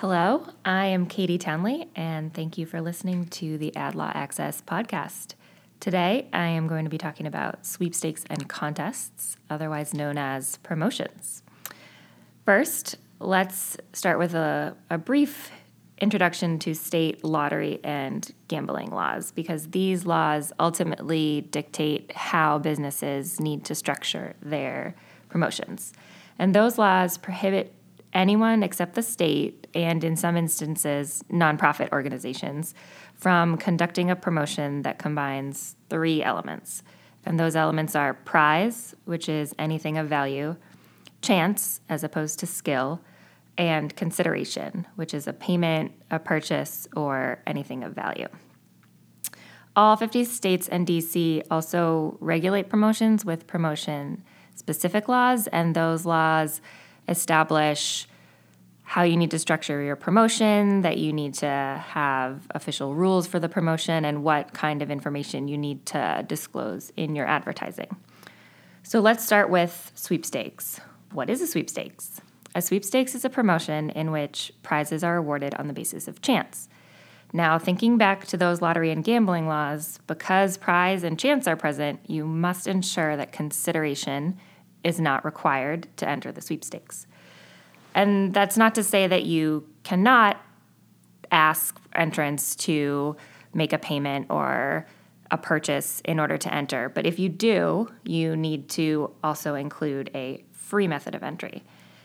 Hello, I am Katie Townley, and thank you for listening to the Ad Law Access podcast. Today, I am going to be talking about sweepstakes and contests, otherwise known as promotions. First, let's start with a, a brief introduction to state lottery and gambling laws, because these laws ultimately dictate how businesses need to structure their promotions. And those laws prohibit anyone except the state, and in some instances, nonprofit organizations, from conducting a promotion that combines three elements. And those elements are prize, which is anything of value, chance, as opposed to skill, and consideration, which is a payment, a purchase, or anything of value. All 50 states and DC also regulate promotions with promotion specific laws, and those laws establish how you need to structure your promotion, that you need to have official rules for the promotion, and what kind of information you need to disclose in your advertising. So let's start with sweepstakes. What is a sweepstakes? A sweepstakes is a promotion in which prizes are awarded on the basis of chance. Now, thinking back to those lottery and gambling laws, because prize and chance are present, you must ensure that consideration is not required to enter the sweepstakes. And that's not to say that you cannot ask entrants to make a payment or a purchase in order to enter. But if you do, you need to also include a free method of entry.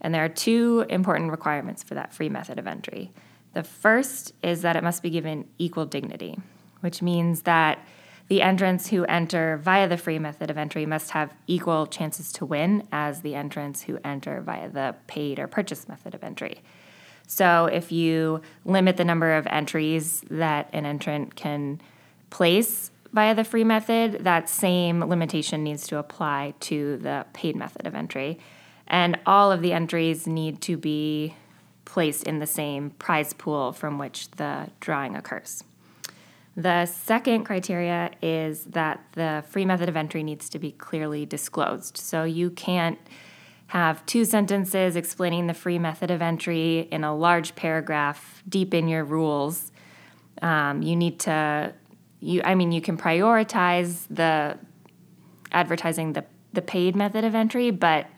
And there are two important requirements for that free method of entry. The first is that it must be given equal dignity, which means that the entrants who enter via the free method of entry must have equal chances to win as the entrants who enter via the paid or purchase method of entry. So if you limit the number of entries that an entrant can place via the free method, that same limitation needs to apply to the paid method of entry. And all of the entries need to be placed in the same prize pool from which the drawing occurs. The second criteria is that the free method of entry needs to be clearly disclosed. So you can't have two sentences explaining the free method of entry in a large paragraph deep in your rules. Um, you need to, you, I mean, you can prioritize the advertising the, the paid method of entry, but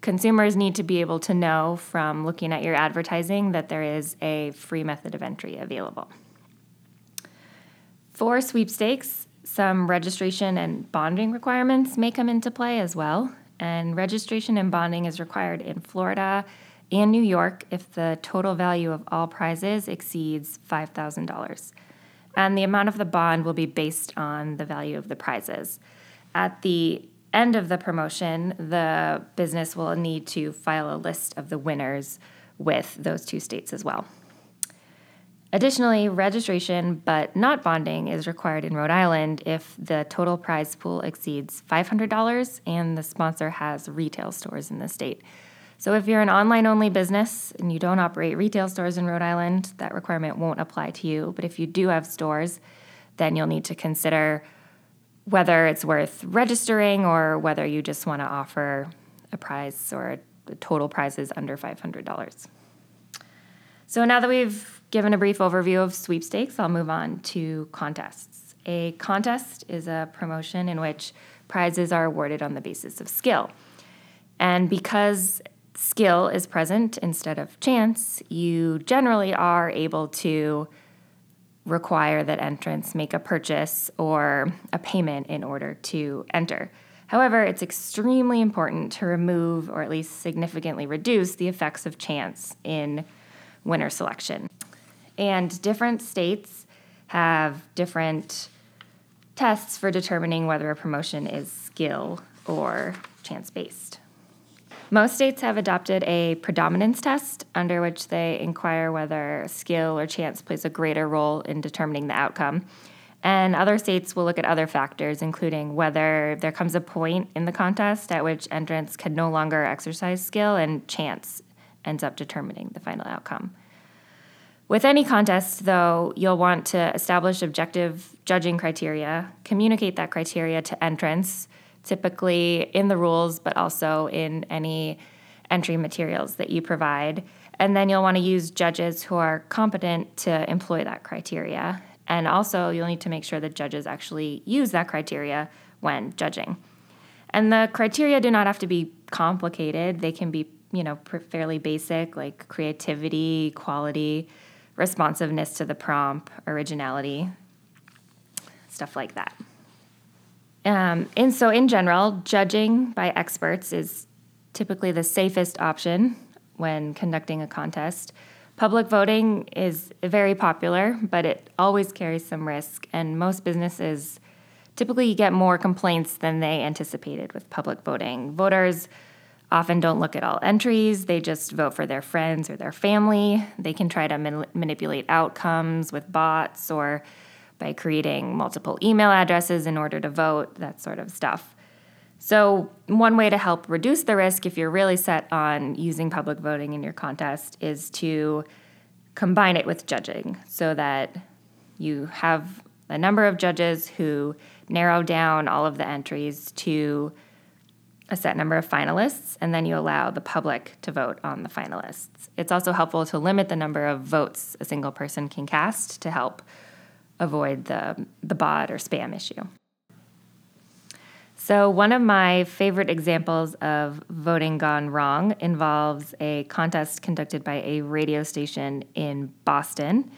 consumers need to be able to know from looking at your advertising that there is a free method of entry available. For sweepstakes, some registration and bonding requirements may come into play as well. And registration and bonding is required in Florida and New York if the total value of all prizes exceeds $5,000. And the amount of the bond will be based on the value of the prizes. At the end of the promotion, the business will need to file a list of the winners with those two states as well. Additionally, registration but not bonding is required in Rhode Island if the total prize pool exceeds $500 and the sponsor has retail stores in the state. So, if you're an online only business and you don't operate retail stores in Rhode Island, that requirement won't apply to you. But if you do have stores, then you'll need to consider whether it's worth registering or whether you just want to offer a prize or the total prizes under $500. So, now that we've Given a brief overview of sweepstakes, I'll move on to contests. A contest is a promotion in which prizes are awarded on the basis of skill. And because skill is present instead of chance, you generally are able to require that entrants make a purchase or a payment in order to enter. However, it's extremely important to remove or at least significantly reduce the effects of chance in winner selection. And different states have different tests for determining whether a promotion is skill or chance based. Most states have adopted a predominance test under which they inquire whether skill or chance plays a greater role in determining the outcome. And other states will look at other factors, including whether there comes a point in the contest at which entrants can no longer exercise skill and chance ends up determining the final outcome. With any contest, though, you'll want to establish objective judging criteria, communicate that criteria to entrants, typically in the rules, but also in any entry materials that you provide, And then you'll want to use judges who are competent to employ that criteria. And also, you'll need to make sure that judges actually use that criteria when judging. And the criteria do not have to be complicated. They can be, you know, fairly basic like creativity, quality, responsiveness to the prompt, originality, stuff like that. Um, and so, in general, judging by experts is typically the safest option when conducting a contest. Public voting is very popular, but it always carries some risk, and most businesses typically get more complaints than they anticipated with public voting. Voters often don't look at all entries, they just vote for their friends or their family. They can try to man- manipulate outcomes with bots or by creating multiple email addresses in order to vote, that sort of stuff. So, one way to help reduce the risk if you're really set on using public voting in your contest is to combine it with judging so that you have a number of judges who narrow down all of the entries to a set number of finalists, and then you allow the public to vote on the finalists. It's also helpful to limit the number of votes a single person can cast to help avoid the, the bot or spam issue. So, one of my favorite examples of voting gone wrong involves a contest conducted by a radio station in Boston.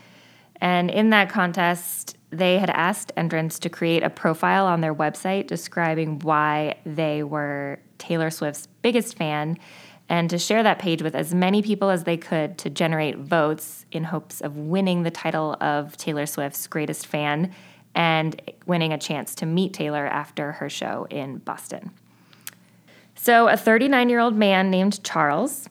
And in that contest, they had asked entrants to create a profile on their website describing why they were Taylor Swift's biggest fan and to share that page with as many people as they could to generate votes in hopes of winning the title of Taylor Swift's greatest fan and winning a chance to meet Taylor after her show in Boston. So, a 39 year old man named Charles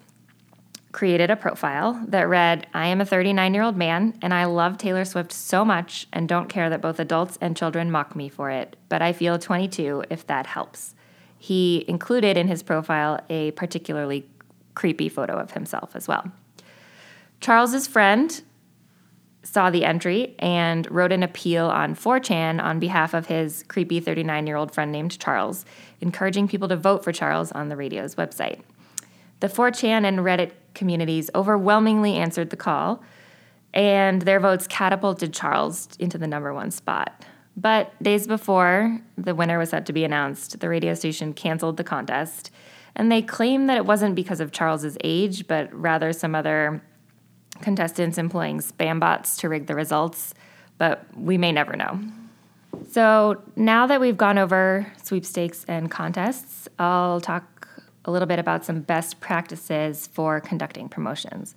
created a profile that read I am a 39 year old man and I love Taylor Swift so much and don't care that both adults and children mock me for it, but I feel 22 if that helps. He included in his profile a particularly creepy photo of himself as well. Charles's friend saw the entry and wrote an appeal on 4chan on behalf of his creepy 39 year old friend named Charles, encouraging people to vote for Charles on the radio's website. The 4chan and Reddit communities overwhelmingly answered the call, and their votes catapulted Charles into the number one spot. But days before the winner was set to be announced, the radio station canceled the contest, and they claimed that it wasn't because of Charles's age, but rather some other contestants employing spam bots to rig the results, but we may never know. So, now that we've gone over sweepstakes and contests, I'll talk a little bit about some best practices for conducting promotions.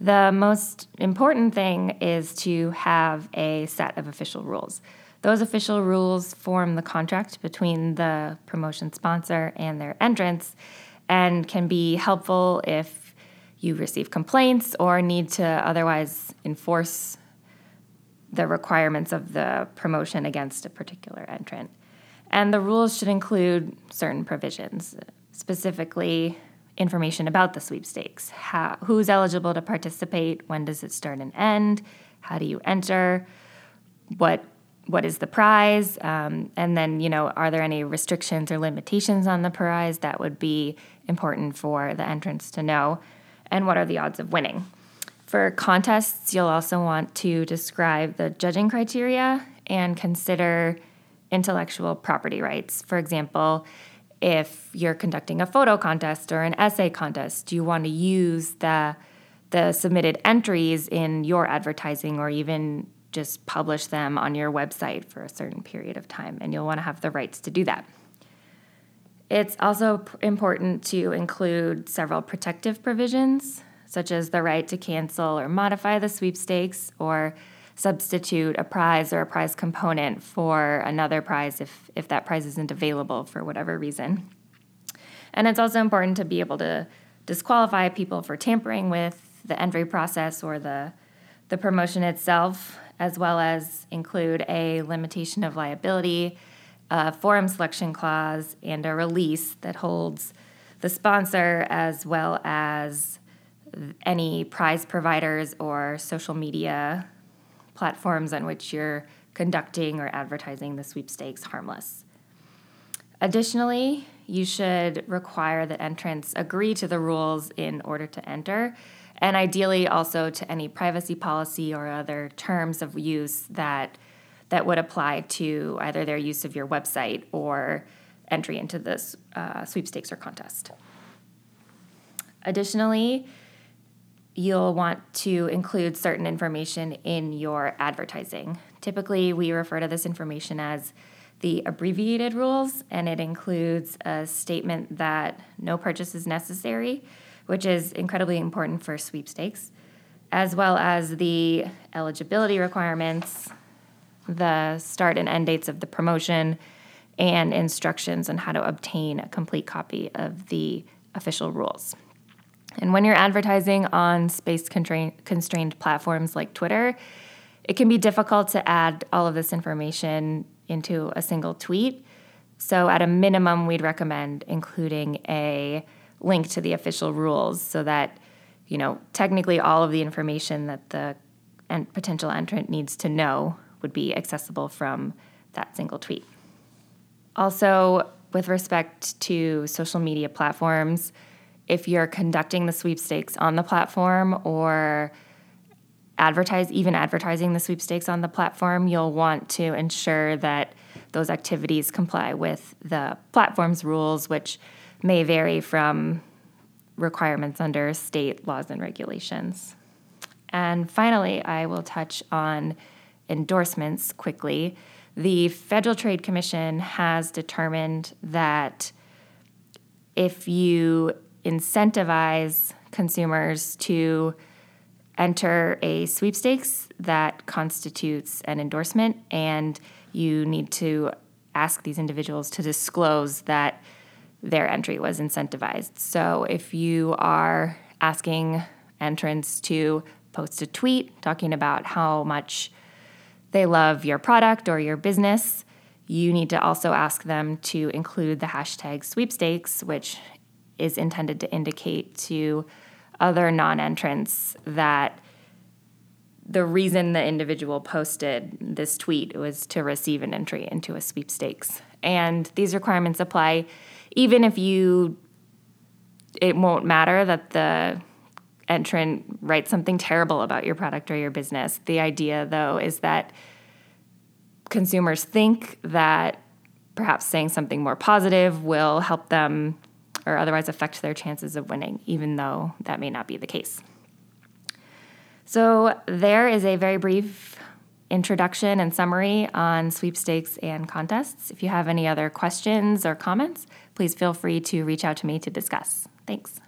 The most important thing is to have a set of official rules. Those official rules form the contract between the promotion sponsor and their entrants and can be helpful if you receive complaints or need to otherwise enforce the requirements of the promotion against a particular entrant. And the rules should include certain provisions, specifically information about the sweepstakes. How, who's eligible to participate? When does it start and end? How do you enter? What what is the prize? Um, and then, you know, are there any restrictions or limitations on the prize that would be important for the entrants to know? and what are the odds of winning. For contests, you'll also want to describe the judging criteria and consider intellectual property rights. For example, if you're conducting a photo contest or an essay contest, do you want to use the the submitted entries in your advertising or even just publish them on your website for a certain period of time and you'll want to have the rights to do that. It's also important to include several protective provisions, such as the right to cancel or modify the sweepstakes or substitute a prize or a prize component for another prize if, if that prize isn't available for whatever reason. And it's also important to be able to disqualify people for tampering with the entry process or the, the promotion itself, as well as include a limitation of liability a forum selection clause, and a release that holds the sponsor as well as any prize providers or social media platforms on which you're conducting or advertising the sweepstakes harmless. Additionally, you should require that entrants agree to the rules in order to enter, and ideally also to any privacy policy or other terms of use that that would apply to either their use of your website or entry into this uh, sweepstakes or contest. Additionally, you'll want to include certain information in your advertising. Typically, we refer to this information as the abbreviated rules, and it includes a statement that no purchase is necessary, which is incredibly important for sweepstakes, as well as the eligibility requirements, the start and end dates of the promotion, and instructions on how to obtain a complete copy of the official rules. And when you're advertising on space constrained platforms like Twitter, it can be difficult to add all of this information into a single tweet. So, at a minimum, we'd recommend including a link to the official rules so that, you know, technically all of the information that the potential entrant needs to know would be accessible from that single tweet. Also, with respect to social media platforms, if you're conducting the sweepstakes on the platform or advertise even advertising the sweepstakes on the platform, you'll want to ensure that those activities comply with the platform's rules, which may vary from requirements under state laws and regulations. And finally, I will touch on endorsements quickly. The Federal Trade Commission has determined that if you incentivize consumers to enter a sweepstakes that constitutes an endorsement, and you need to ask these individuals to disclose that their entry was incentivized. So if you are asking entrants to post a tweet talking about how much they love your product or your business, you need to also ask them to include the hashtag sweepstakes, which is intended to indicate to other non entrants that the reason the individual posted this tweet was to receive an entry into a sweepstakes. And these requirements apply even if you, it won't matter that the entrant writes something terrible about your product or your business. The idea, though, is that consumers think that perhaps saying something more positive will help them or otherwise affect their chances of winning, even though that may not be the case. So, there is a very brief introduction and summary on sweepstakes and contests. If you have any other questions or comments, please feel free to reach out to me to discuss. Thanks.